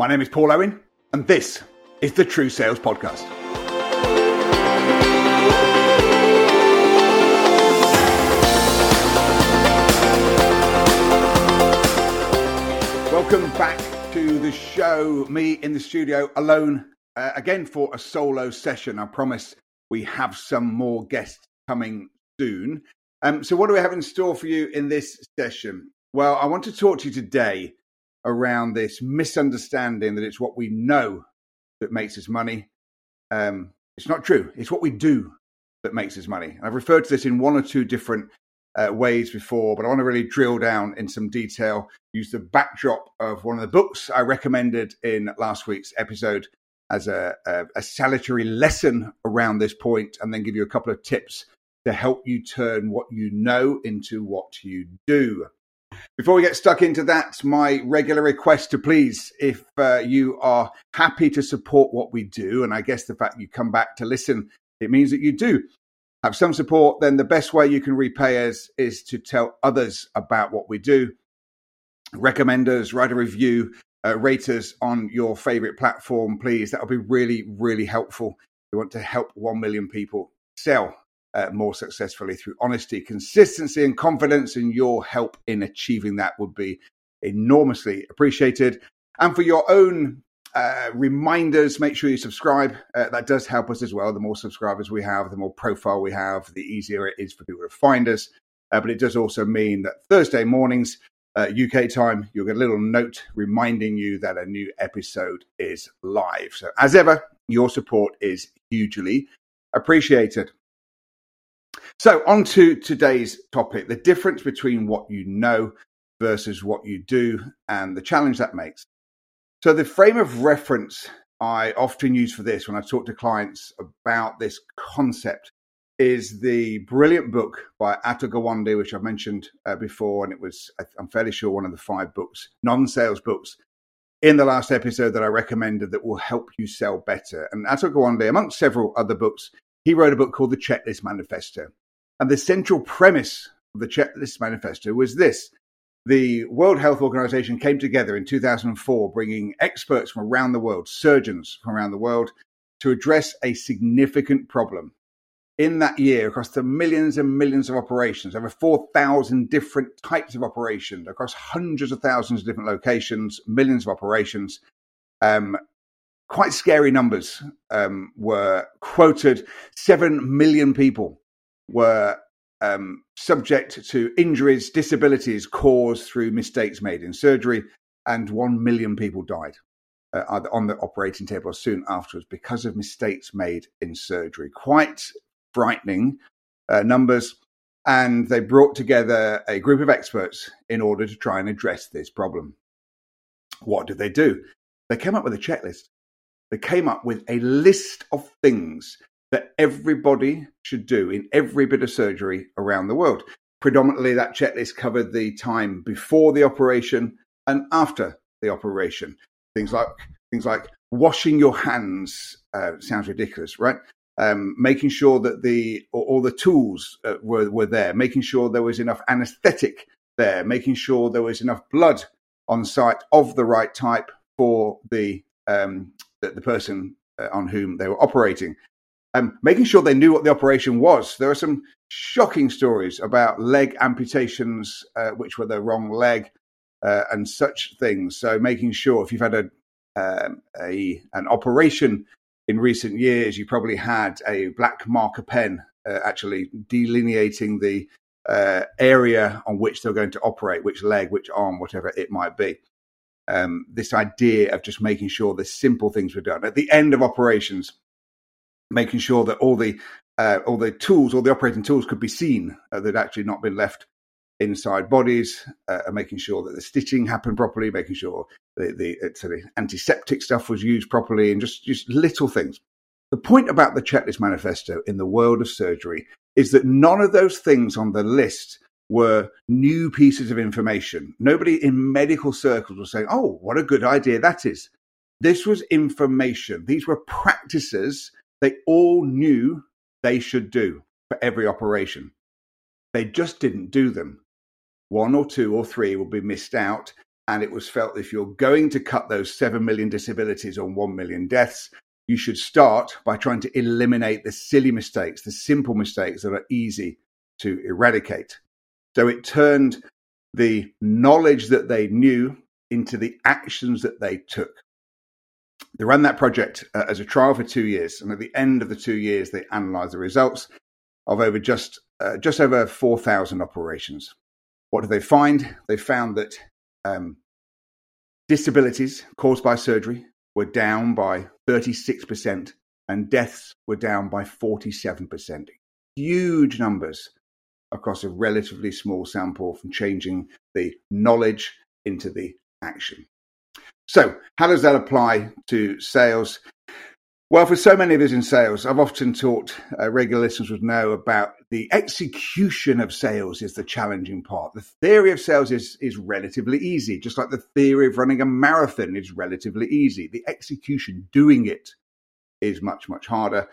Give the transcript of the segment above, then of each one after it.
My name is Paul Owen, and this is the True Sales Podcast. Welcome back to the show. Me in the studio alone uh, again for a solo session. I promise we have some more guests coming soon. Um, so, what do we have in store for you in this session? Well, I want to talk to you today around this misunderstanding that it's what we know that makes us money. Um, it's not true. It's what we do that makes us money. I've referred to this in one or two different uh, ways before, but I want to really drill down in some detail, use the backdrop of one of the books I recommended in last week's episode as a, a, a salutary lesson around this point, and then give you a couple of tips to help you turn what you know into what you do. Before we get stuck into that, my regular request to please, if uh, you are happy to support what we do, and I guess the fact you come back to listen, it means that you do have some support, then the best way you can repay us is to tell others about what we do. Recommend us, write a review, uh, rate us on your favorite platform, please. That would be really, really helpful. We want to help 1 million people sell uh, more successfully through honesty, consistency, and confidence. And your help in achieving that would be enormously appreciated. And for your own uh, reminders, make sure you subscribe. Uh, that does help us as well. The more subscribers we have, the more profile we have, the easier it is for people to find us. Uh, but it does also mean that Thursday mornings, UK uh, time, you'll get a little note reminding you that a new episode is live. So, as ever, your support is hugely appreciated. So, on to today's topic the difference between what you know versus what you do and the challenge that makes. So, the frame of reference I often use for this when I talk to clients about this concept is the brilliant book by Atul Gawande, which I've mentioned uh, before. And it was, I'm fairly sure, one of the five books, non sales books in the last episode that I recommended that will help you sell better. And Atul Gawande, amongst several other books, he wrote a book called The Checklist Manifesto. And the central premise of the Checklist Manifesto was this the World Health Organization came together in 2004, bringing experts from around the world, surgeons from around the world, to address a significant problem. In that year, across the millions and millions of operations, over 4,000 different types of operations, across hundreds of thousands of different locations, millions of operations, um, quite scary numbers um, were quoted. Seven million people were um, subject to injuries, disabilities caused through mistakes made in surgery, and one million people died uh, either on the operating table or soon afterwards because of mistakes made in surgery. Quite frightening uh, numbers. And they brought together a group of experts in order to try and address this problem. What did they do? They came up with a checklist they came up with a list of things that everybody should do in every bit of surgery around the world. Predominantly, that checklist covered the time before the operation and after the operation. Things like things like washing your hands uh, sounds ridiculous, right? Um, making sure that the all the tools uh, were were there, making sure there was enough anaesthetic there, making sure there was enough blood on site of the right type for the um, the, the person uh, on whom they were operating. Um, making sure they knew what the operation was. There are some shocking stories about leg amputations, uh, which were the wrong leg, uh, and such things. So, making sure if you've had a, um, a an operation in recent years, you probably had a black marker pen uh, actually delineating the uh, area on which they're going to operate, which leg, which arm, whatever it might be um, this idea of just making sure the simple things were done at the end of operations, making sure that all the uh, all the tools, all the operating tools, could be seen uh, that actually not been left inside bodies, uh, and making sure that the stitching happened properly, making sure the the, the antiseptic stuff was used properly, and just just little things. The point about the checklist manifesto in the world of surgery is that none of those things on the list were new pieces of information. Nobody in medical circles was saying, oh, what a good idea that is. This was information. These were practices they all knew they should do for every operation. They just didn't do them. One or two or three will be missed out. And it was felt if you're going to cut those 7 million disabilities on 1 million deaths, you should start by trying to eliminate the silly mistakes, the simple mistakes that are easy to eradicate. So it turned the knowledge that they knew into the actions that they took. They ran that project uh, as a trial for two years, and at the end of the two years, they analysed the results of over just uh, just over four thousand operations. What did they find? They found that um, disabilities caused by surgery were down by thirty six percent, and deaths were down by forty seven percent. Huge numbers across a relatively small sample from changing the knowledge into the action. So, how does that apply to sales? Well, for so many of us in sales, I've often taught uh, regular listeners would know about the execution of sales is the challenging part. The theory of sales is, is relatively easy, just like the theory of running a marathon is relatively easy. The execution, doing it, is much, much harder.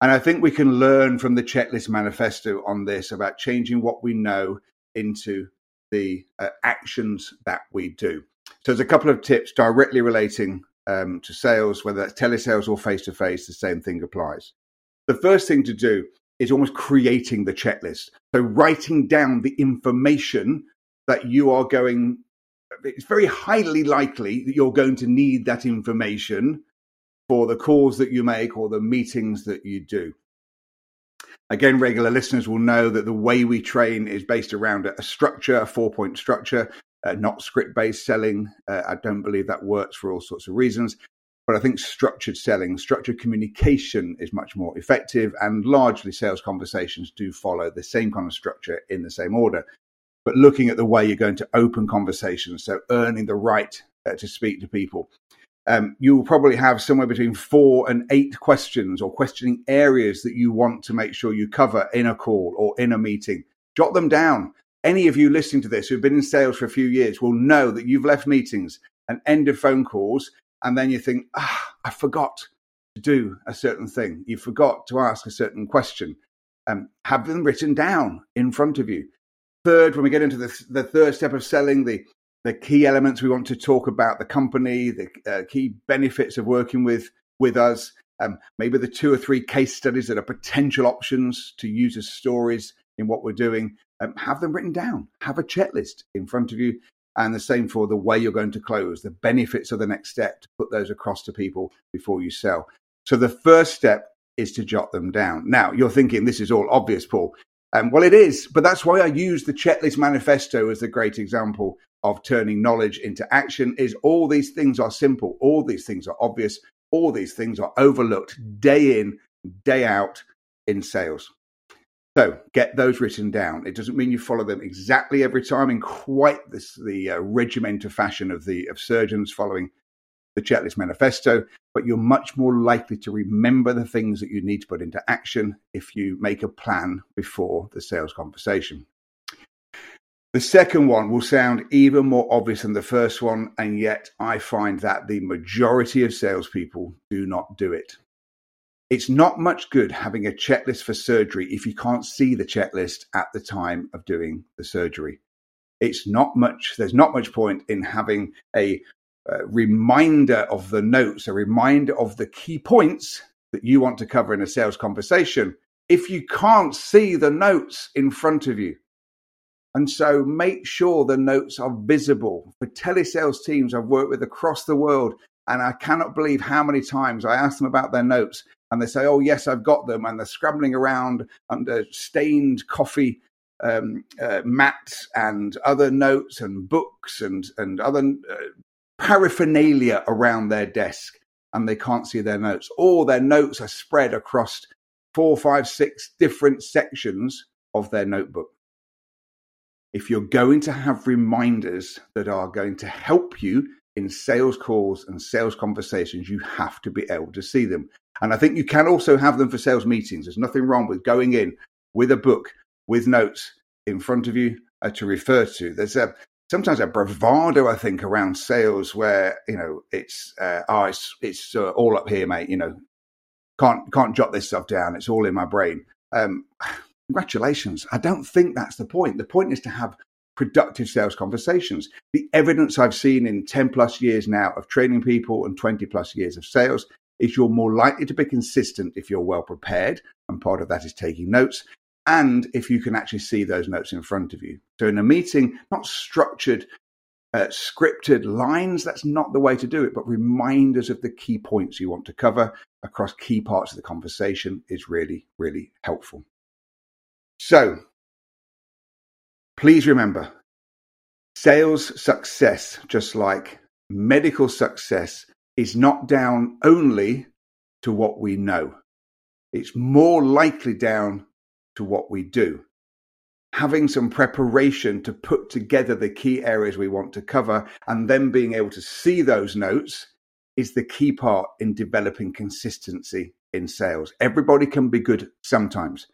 And I think we can learn from the checklist manifesto on this about changing what we know into the uh, actions that we do. So there's a couple of tips directly relating um, to sales, whether that's telesales or face to face, the same thing applies. The first thing to do is almost creating the checklist. So writing down the information that you are going, it's very highly likely that you're going to need that information for the calls that you make or the meetings that you do. Again, regular listeners will know that the way we train is based around a structure, a four point structure uh, not script based selling. Uh, I don't believe that works for all sorts of reasons. But I think structured selling, structured communication is much more effective, and largely sales conversations do follow the same kind of structure in the same order. But looking at the way you're going to open conversations, so earning the right uh, to speak to people, um, you will probably have somewhere between four and eight questions or questioning areas that you want to make sure you cover in a call or in a meeting. Jot them down any of you listening to this who've been in sales for a few years will know that you've left meetings and end of phone calls, and then you think, ah, I forgot to do a certain thing. You forgot to ask a certain question. Um, have them written down in front of you. Third, when we get into the, the third step of selling, the the key elements we want to talk about the company, the uh, key benefits of working with with us, um, maybe the two or three case studies that are potential options to use as stories in what we're doing, um, have them written down. Have a checklist in front of you. And the same for the way you're going to close, the benefits of the next step to put those across to people before you sell. So the first step is to jot them down. Now, you're thinking this is all obvious, Paul. Um, well, it is, but that's why I use the checklist manifesto as the great example of turning knowledge into action. Is all these things are simple, all these things are obvious, all these things are overlooked day in, day out in sales. So get those written down. It doesn't mean you follow them exactly every time in quite this, the uh, regimental fashion of the of surgeons following the checklist manifesto, but you're much more likely to remember the things that you need to put into action if you make a plan before the sales conversation. The second one will sound even more obvious than the first one, and yet I find that the majority of salespeople do not do it. It's not much good having a checklist for surgery if you can't see the checklist at the time of doing the surgery. It's not much, there's not much point in having a, a reminder of the notes, a reminder of the key points that you want to cover in a sales conversation if you can't see the notes in front of you. And so make sure the notes are visible. For telesales teams I've worked with across the world, and I cannot believe how many times I ask them about their notes and they say, "Oh yes, I've got them," and they're scrambling around under stained coffee um, uh, mats and other notes and books and and other uh, paraphernalia around their desk, and they can't see their notes. All their notes are spread across four, five, six different sections of their notebook. If you're going to have reminders that are going to help you in sales calls and sales conversations, you have to be able to see them. And I think you can also have them for sales meetings. There's nothing wrong with going in with a book, with notes in front of you uh, to refer to. There's a sometimes a bravado, I think, around sales where you know it's uh, oh, it's it's uh, all up here, mate. You know, can't can't jot this stuff down. It's all in my brain. Um, congratulations. I don't think that's the point. The point is to have productive sales conversations. The evidence I've seen in 10 plus years now of training people and 20 plus years of sales is you're more likely to be consistent if you're well prepared. And part of that is taking notes. And if you can actually see those notes in front of you. So in a meeting, not structured, uh, scripted lines, that's not the way to do it, but reminders of the key points you want to cover across key parts of the conversation is really, really helpful. So please remember sales success, just like medical success, is not down only to what we know. It's more likely down to what we do. Having some preparation to put together the key areas we want to cover and then being able to see those notes is the key part in developing consistency in sales. Everybody can be good sometimes,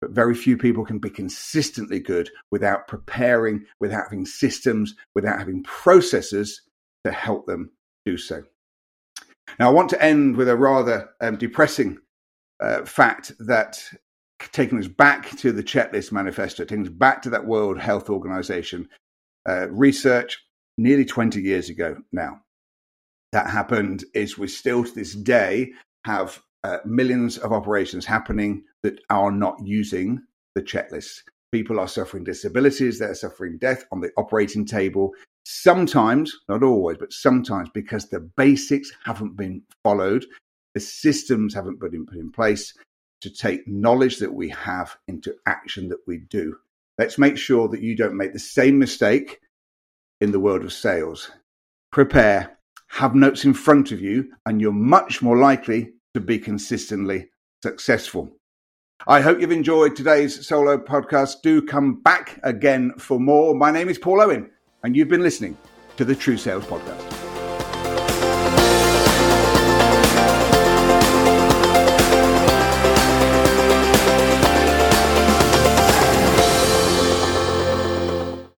but very few people can be consistently good without preparing, without having systems, without having processes to help them do so. Now, I want to end with a rather um, depressing uh, fact that taking us back to the checklist manifesto, taking us back to that World Health Organization uh, research nearly 20 years ago now. That happened is we still to this day have uh, millions of operations happening that are not using the checklist. People are suffering disabilities, they're suffering death on the operating table. Sometimes, not always, but sometimes because the basics haven't been followed, the systems haven't been put in place to take knowledge that we have into action that we do. Let's make sure that you don't make the same mistake in the world of sales. Prepare, have notes in front of you, and you're much more likely to be consistently successful. I hope you've enjoyed today's solo podcast. Do come back again for more. My name is Paul Owen, and you've been listening to the True Sales Podcast.